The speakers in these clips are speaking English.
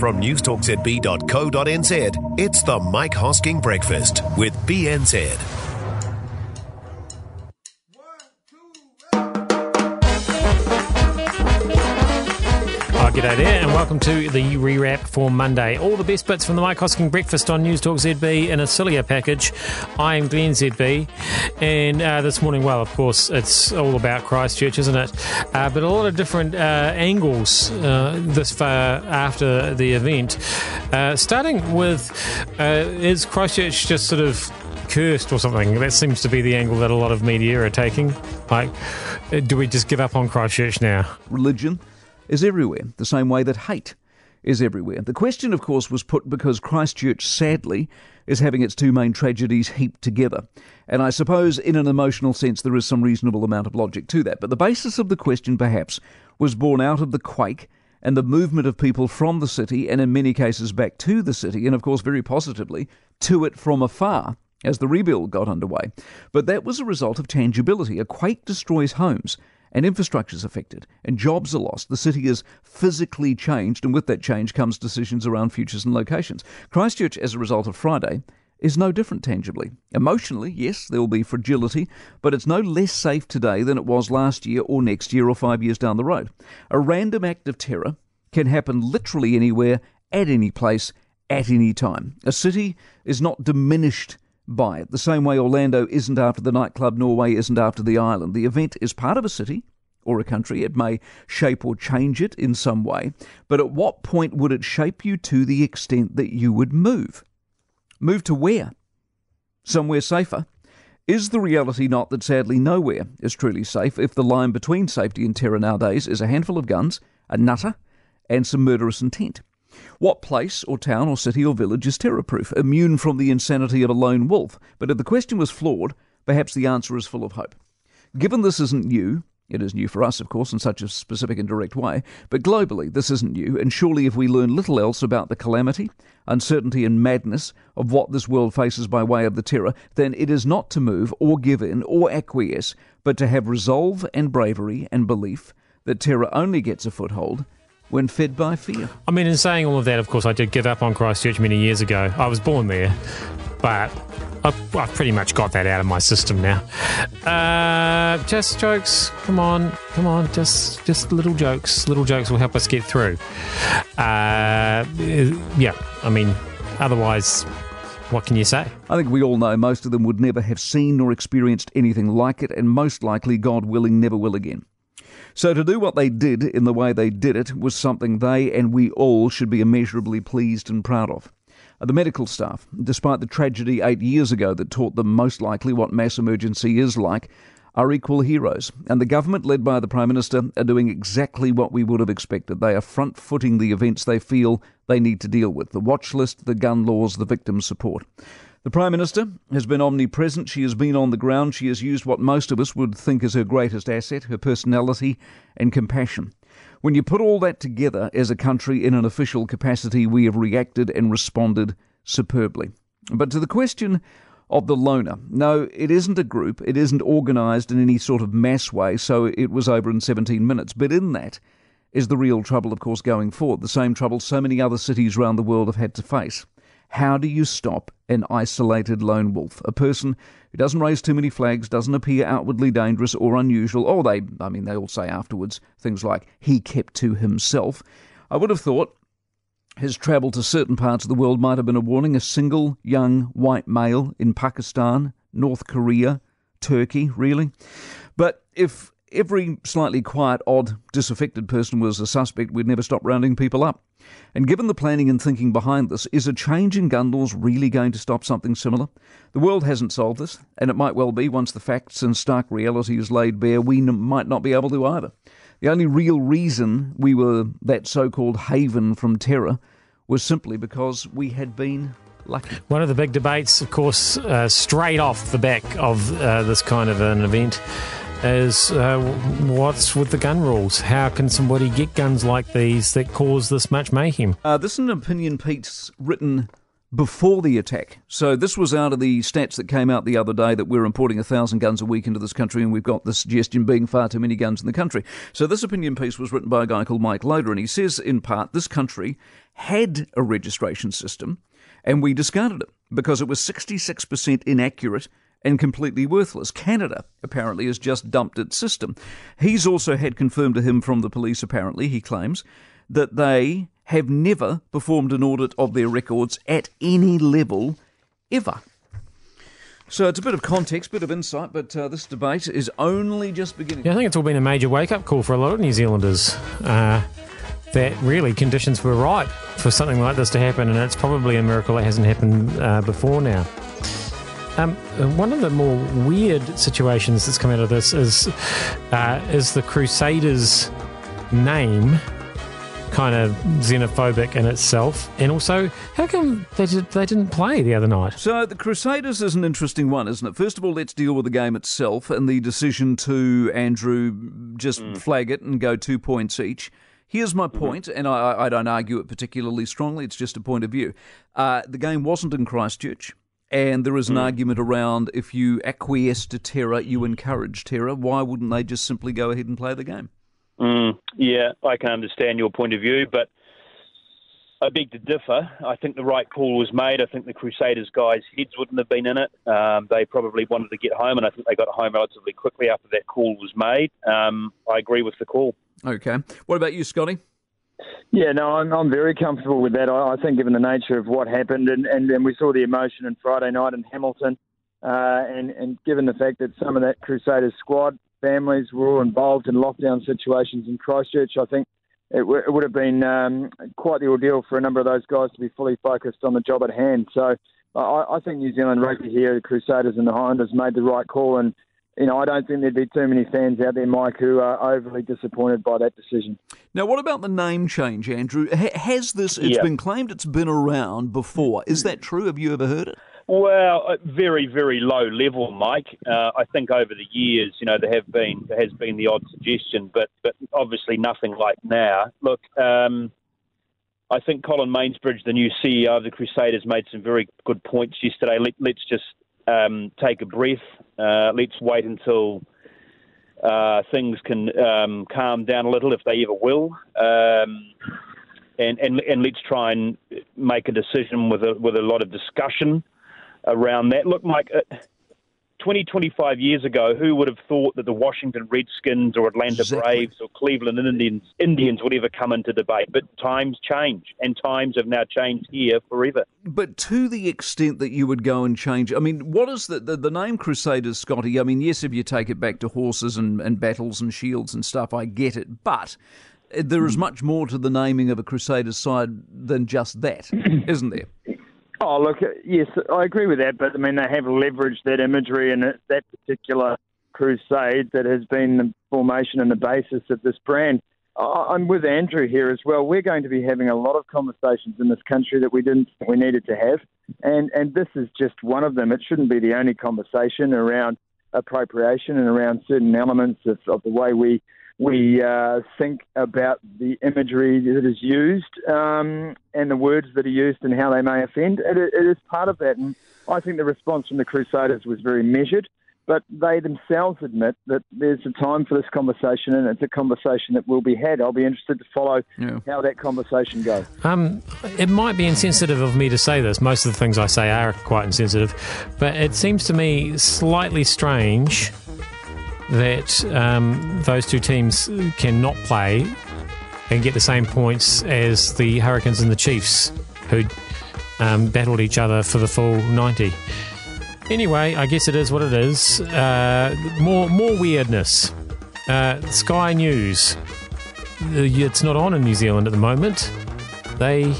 From newstalkzb.co.nz, it's the Mike Hosking Breakfast with BNZ. Oh, g'day there, and welcome to the rewrap for Monday. All the best bits from the Mike Hosking breakfast on News Talk ZB in a sillier package. I am Glenn ZB, and uh, this morning, well, of course, it's all about Christchurch, isn't it? Uh, but a lot of different uh, angles uh, this far after the event. Uh, starting with, uh, is Christchurch just sort of cursed or something? That seems to be the angle that a lot of media are taking. Like, do we just give up on Christchurch now? religion is everywhere, the same way that hate is everywhere. The question, of course, was put because Christchurch, sadly, is having its two main tragedies heaped together. And I suppose, in an emotional sense, there is some reasonable amount of logic to that. But the basis of the question, perhaps, was born out of the quake and the movement of people from the city, and in many cases back to the city, and of course, very positively, to it from afar as the rebuild got underway. But that was a result of tangibility. A quake destroys homes and infrastructure is affected and jobs are lost. The city is physically changed, and with that change comes decisions around futures and locations. Christchurch, as a result of Friday, is no different tangibly. Emotionally, yes, there will be fragility, but it's no less safe today than it was last year or next year or five years down the road. A random act of terror can happen literally anywhere, at any place, at any time. A city is not diminished by it, the same way Orlando isn't after the nightclub, Norway isn't after the island. The event is part of a city or a country. It may shape or change it in some way, but at what point would it shape you to the extent that you would move? Move to where? Somewhere safer? Is the reality not that sadly nowhere is truly safe if the line between safety and terror nowadays is a handful of guns, a nutter, and some murderous intent? What place or town or city or village is terror proof, immune from the insanity of a lone wolf? But if the question was flawed, perhaps the answer is full of hope. Given this isn't new, it is new for us, of course, in such a specific and direct way, but globally this isn't new, and surely if we learn little else about the calamity, uncertainty, and madness of what this world faces by way of the terror, then it is not to move or give in or acquiesce, but to have resolve and bravery and belief that terror only gets a foothold when fed by fear. I mean, in saying all of that, of course, I did give up on Christchurch many years ago. I was born there, but I've, I've pretty much got that out of my system now. Uh, just jokes. Come on, come on. Just, just little jokes. Little jokes will help us get through. Uh, yeah. I mean, otherwise, what can you say? I think we all know most of them would never have seen nor experienced anything like it, and most likely, God willing, never will again. So to do what they did in the way they did it was something they and we all should be immeasurably pleased and proud of. Uh, The medical staff, despite the tragedy eight years ago that taught them most likely what mass emergency is like, are equal heroes. And the government, led by the Prime Minister, are doing exactly what we would have expected. They are front footing the events they feel they need to deal with the watch list, the gun laws, the victim support. The Prime Minister has been omnipresent. She has been on the ground. She has used what most of us would think is her greatest asset her personality and compassion. When you put all that together as a country in an official capacity, we have reacted and responded superbly. But to the question of the loner, no, it isn't a group. It isn't organised in any sort of mass way, so it was over in 17 minutes. But in that is the real trouble, of course, going forward. The same trouble so many other cities around the world have had to face. How do you stop an isolated lone wolf? A person who doesn't raise too many flags, doesn't appear outwardly dangerous or unusual, or they, I mean, they all say afterwards things like, he kept to himself. I would have thought his travel to certain parts of the world might have been a warning. A single young white male in Pakistan, North Korea, Turkey, really. But if every slightly quiet, odd, disaffected person was a suspect, we'd never stop rounding people up. And given the planning and thinking behind this, is a change in gun laws really going to stop something similar? The world hasn't solved this, and it might well be once the facts and stark reality is laid bare, we n- might not be able to either. The only real reason we were that so called haven from terror was simply because we had been lucky. One of the big debates, of course, uh, straight off the back of uh, this kind of an event is uh, what's with the gun rules? How can somebody get guns like these that cause this much mayhem? Uh, this is an opinion piece written before the attack. So this was out of the stats that came out the other day that we're importing a thousand guns a week into this country, and we've got the suggestion being far too many guns in the country. So this opinion piece was written by a guy called Mike Loder, and he says in part this country had a registration system and we discarded it because it was 66% inaccurate and completely worthless. Canada apparently has just dumped its system. He's also had confirmed to him from the police, apparently, he claims, that they have never performed an audit of their records at any level ever. So it's a bit of context, bit of insight, but uh, this debate is only just beginning. Yeah, I think it's all been a major wake up call for a lot of New Zealanders. Uh, that really conditions were right for something like this to happen, and it's probably a miracle it hasn't happened uh, before now. Um, one of the more weird situations that's come out of this is uh, is the Crusaders' name kind of xenophobic in itself, and also how come they did, they didn't play the other night? So the Crusaders is an interesting one, isn't it? First of all, let's deal with the game itself and the decision to Andrew just mm. flag it and go two points each. Here's my mm-hmm. point, and I, I, don't argue it particularly strongly. It's just a point of view. Uh, the game wasn't in Christchurch. And there is an mm. argument around if you acquiesce to terror, you encourage terror. Why wouldn't they just simply go ahead and play the game? Mm, yeah, I can understand your point of view, but I beg to differ. I think the right call was made. I think the Crusaders guys' heads wouldn't have been in it. Um, they probably wanted to get home, and I think they got home relatively quickly after that call was made. Um, I agree with the call. Okay. What about you, Scotty? Yeah, no, I'm, I'm very comfortable with that. I, I think, given the nature of what happened, and, and, and we saw the emotion on Friday night in Hamilton, uh, and, and given the fact that some of that Crusaders squad families were all involved in lockdown situations in Christchurch, I think it, w- it would have been um, quite the ordeal for a number of those guys to be fully focused on the job at hand. So I, I think New Zealand rugby here, the Crusaders and the Highlanders made the right call, and you know, I don't think there'd be too many fans out there, Mike, who are overly disappointed by that decision. Now, what about the name change, Andrew? has this? It's yeah. been claimed it's been around before. Is that true? Have you ever heard it? Well, very, very low level, Mike. Uh, I think over the years, you know, there have been there has been the odd suggestion, but but obviously nothing like now. Look, um, I think Colin Mansbridge, the new CEO of the Crusaders, made some very good points yesterday. Let, us just um, take a breath. Uh, let's wait until uh, things can um, calm down a little, if they ever will, um, and, and and let's try and make a decision with a with a lot of discussion around that. Look, Mike. Uh, 20, 25 years ago, who would have thought that the Washington Redskins or Atlanta exactly. Braves or Cleveland Indians, Indians would ever come into debate? But times change, and times have now changed here forever. But to the extent that you would go and change, I mean, what is the, the, the name Crusaders, Scotty? I mean, yes, if you take it back to horses and, and battles and shields and stuff, I get it. But there is hmm. much more to the naming of a Crusaders side than just that, isn't there? Oh, look, yes, I agree with that, but I mean, they have leveraged that imagery and that particular crusade that has been the formation and the basis of this brand. I'm with Andrew here as well. We're going to be having a lot of conversations in this country that we didn't we needed to have, and and this is just one of them. It shouldn't be the only conversation around appropriation and around certain elements of, of the way we we uh, think about the imagery that is used um, and the words that are used and how they may offend. It, it is part of that, and I think the response from the Crusaders was very measured. But they themselves admit that there's a time for this conversation, and it's a conversation that will be had. I'll be interested to follow yeah. how that conversation goes. Um, it might be insensitive of me to say this. Most of the things I say are quite insensitive, but it seems to me slightly strange that um, those two teams cannot play and get the same points as the Hurricanes and the Chiefs, who um, battled each other for the full 90. Anyway, I guess it is what it is. Uh, more, more weirdness. Uh, Sky News. Uh, it's not on in New Zealand at the moment. They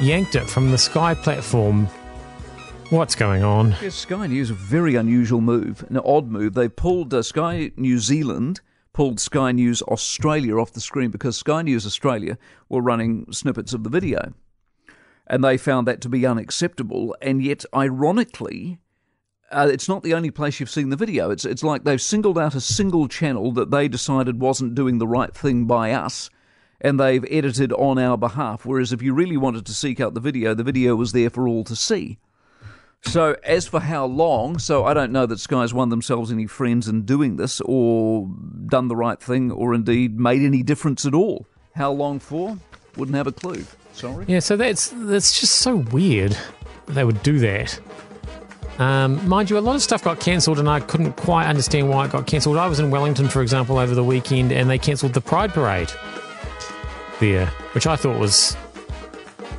yanked it from the Sky platform What's going on? Yes, Sky News, a very unusual move, an odd move. They pulled uh, Sky New Zealand, pulled Sky News Australia off the screen because Sky News Australia were running snippets of the video. And they found that to be unacceptable. And yet, ironically, uh, it's not the only place you've seen the video. It's, it's like they've singled out a single channel that they decided wasn't doing the right thing by us and they've edited on our behalf. Whereas if you really wanted to seek out the video, the video was there for all to see. So, as for how long, so I don't know that Sky's won themselves any friends in doing this or done the right thing or indeed made any difference at all. How long for? wouldn't have a clue. Sorry. Yeah, so that's that's just so weird. They would do that. Um, mind you, a lot of stuff got cancelled, and I couldn't quite understand why it got cancelled. I was in Wellington, for example, over the weekend, and they cancelled the Pride Parade there, which I thought was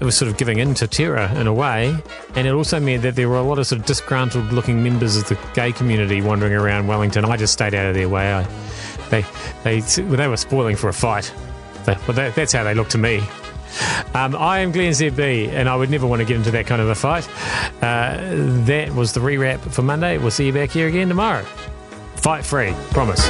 it was sort of giving in to terror in a way, and it also meant that there were a lot of sort of disgruntled-looking members of the gay community wandering around Wellington. I just stayed out of their way. I, they they they were spoiling for a fight. They, well, that, that's how they looked to me. Um, I am Glenn ZB, and I would never want to get into that kind of a fight. Uh, that was the rewrap for Monday. We'll see you back here again tomorrow. Fight free, promise.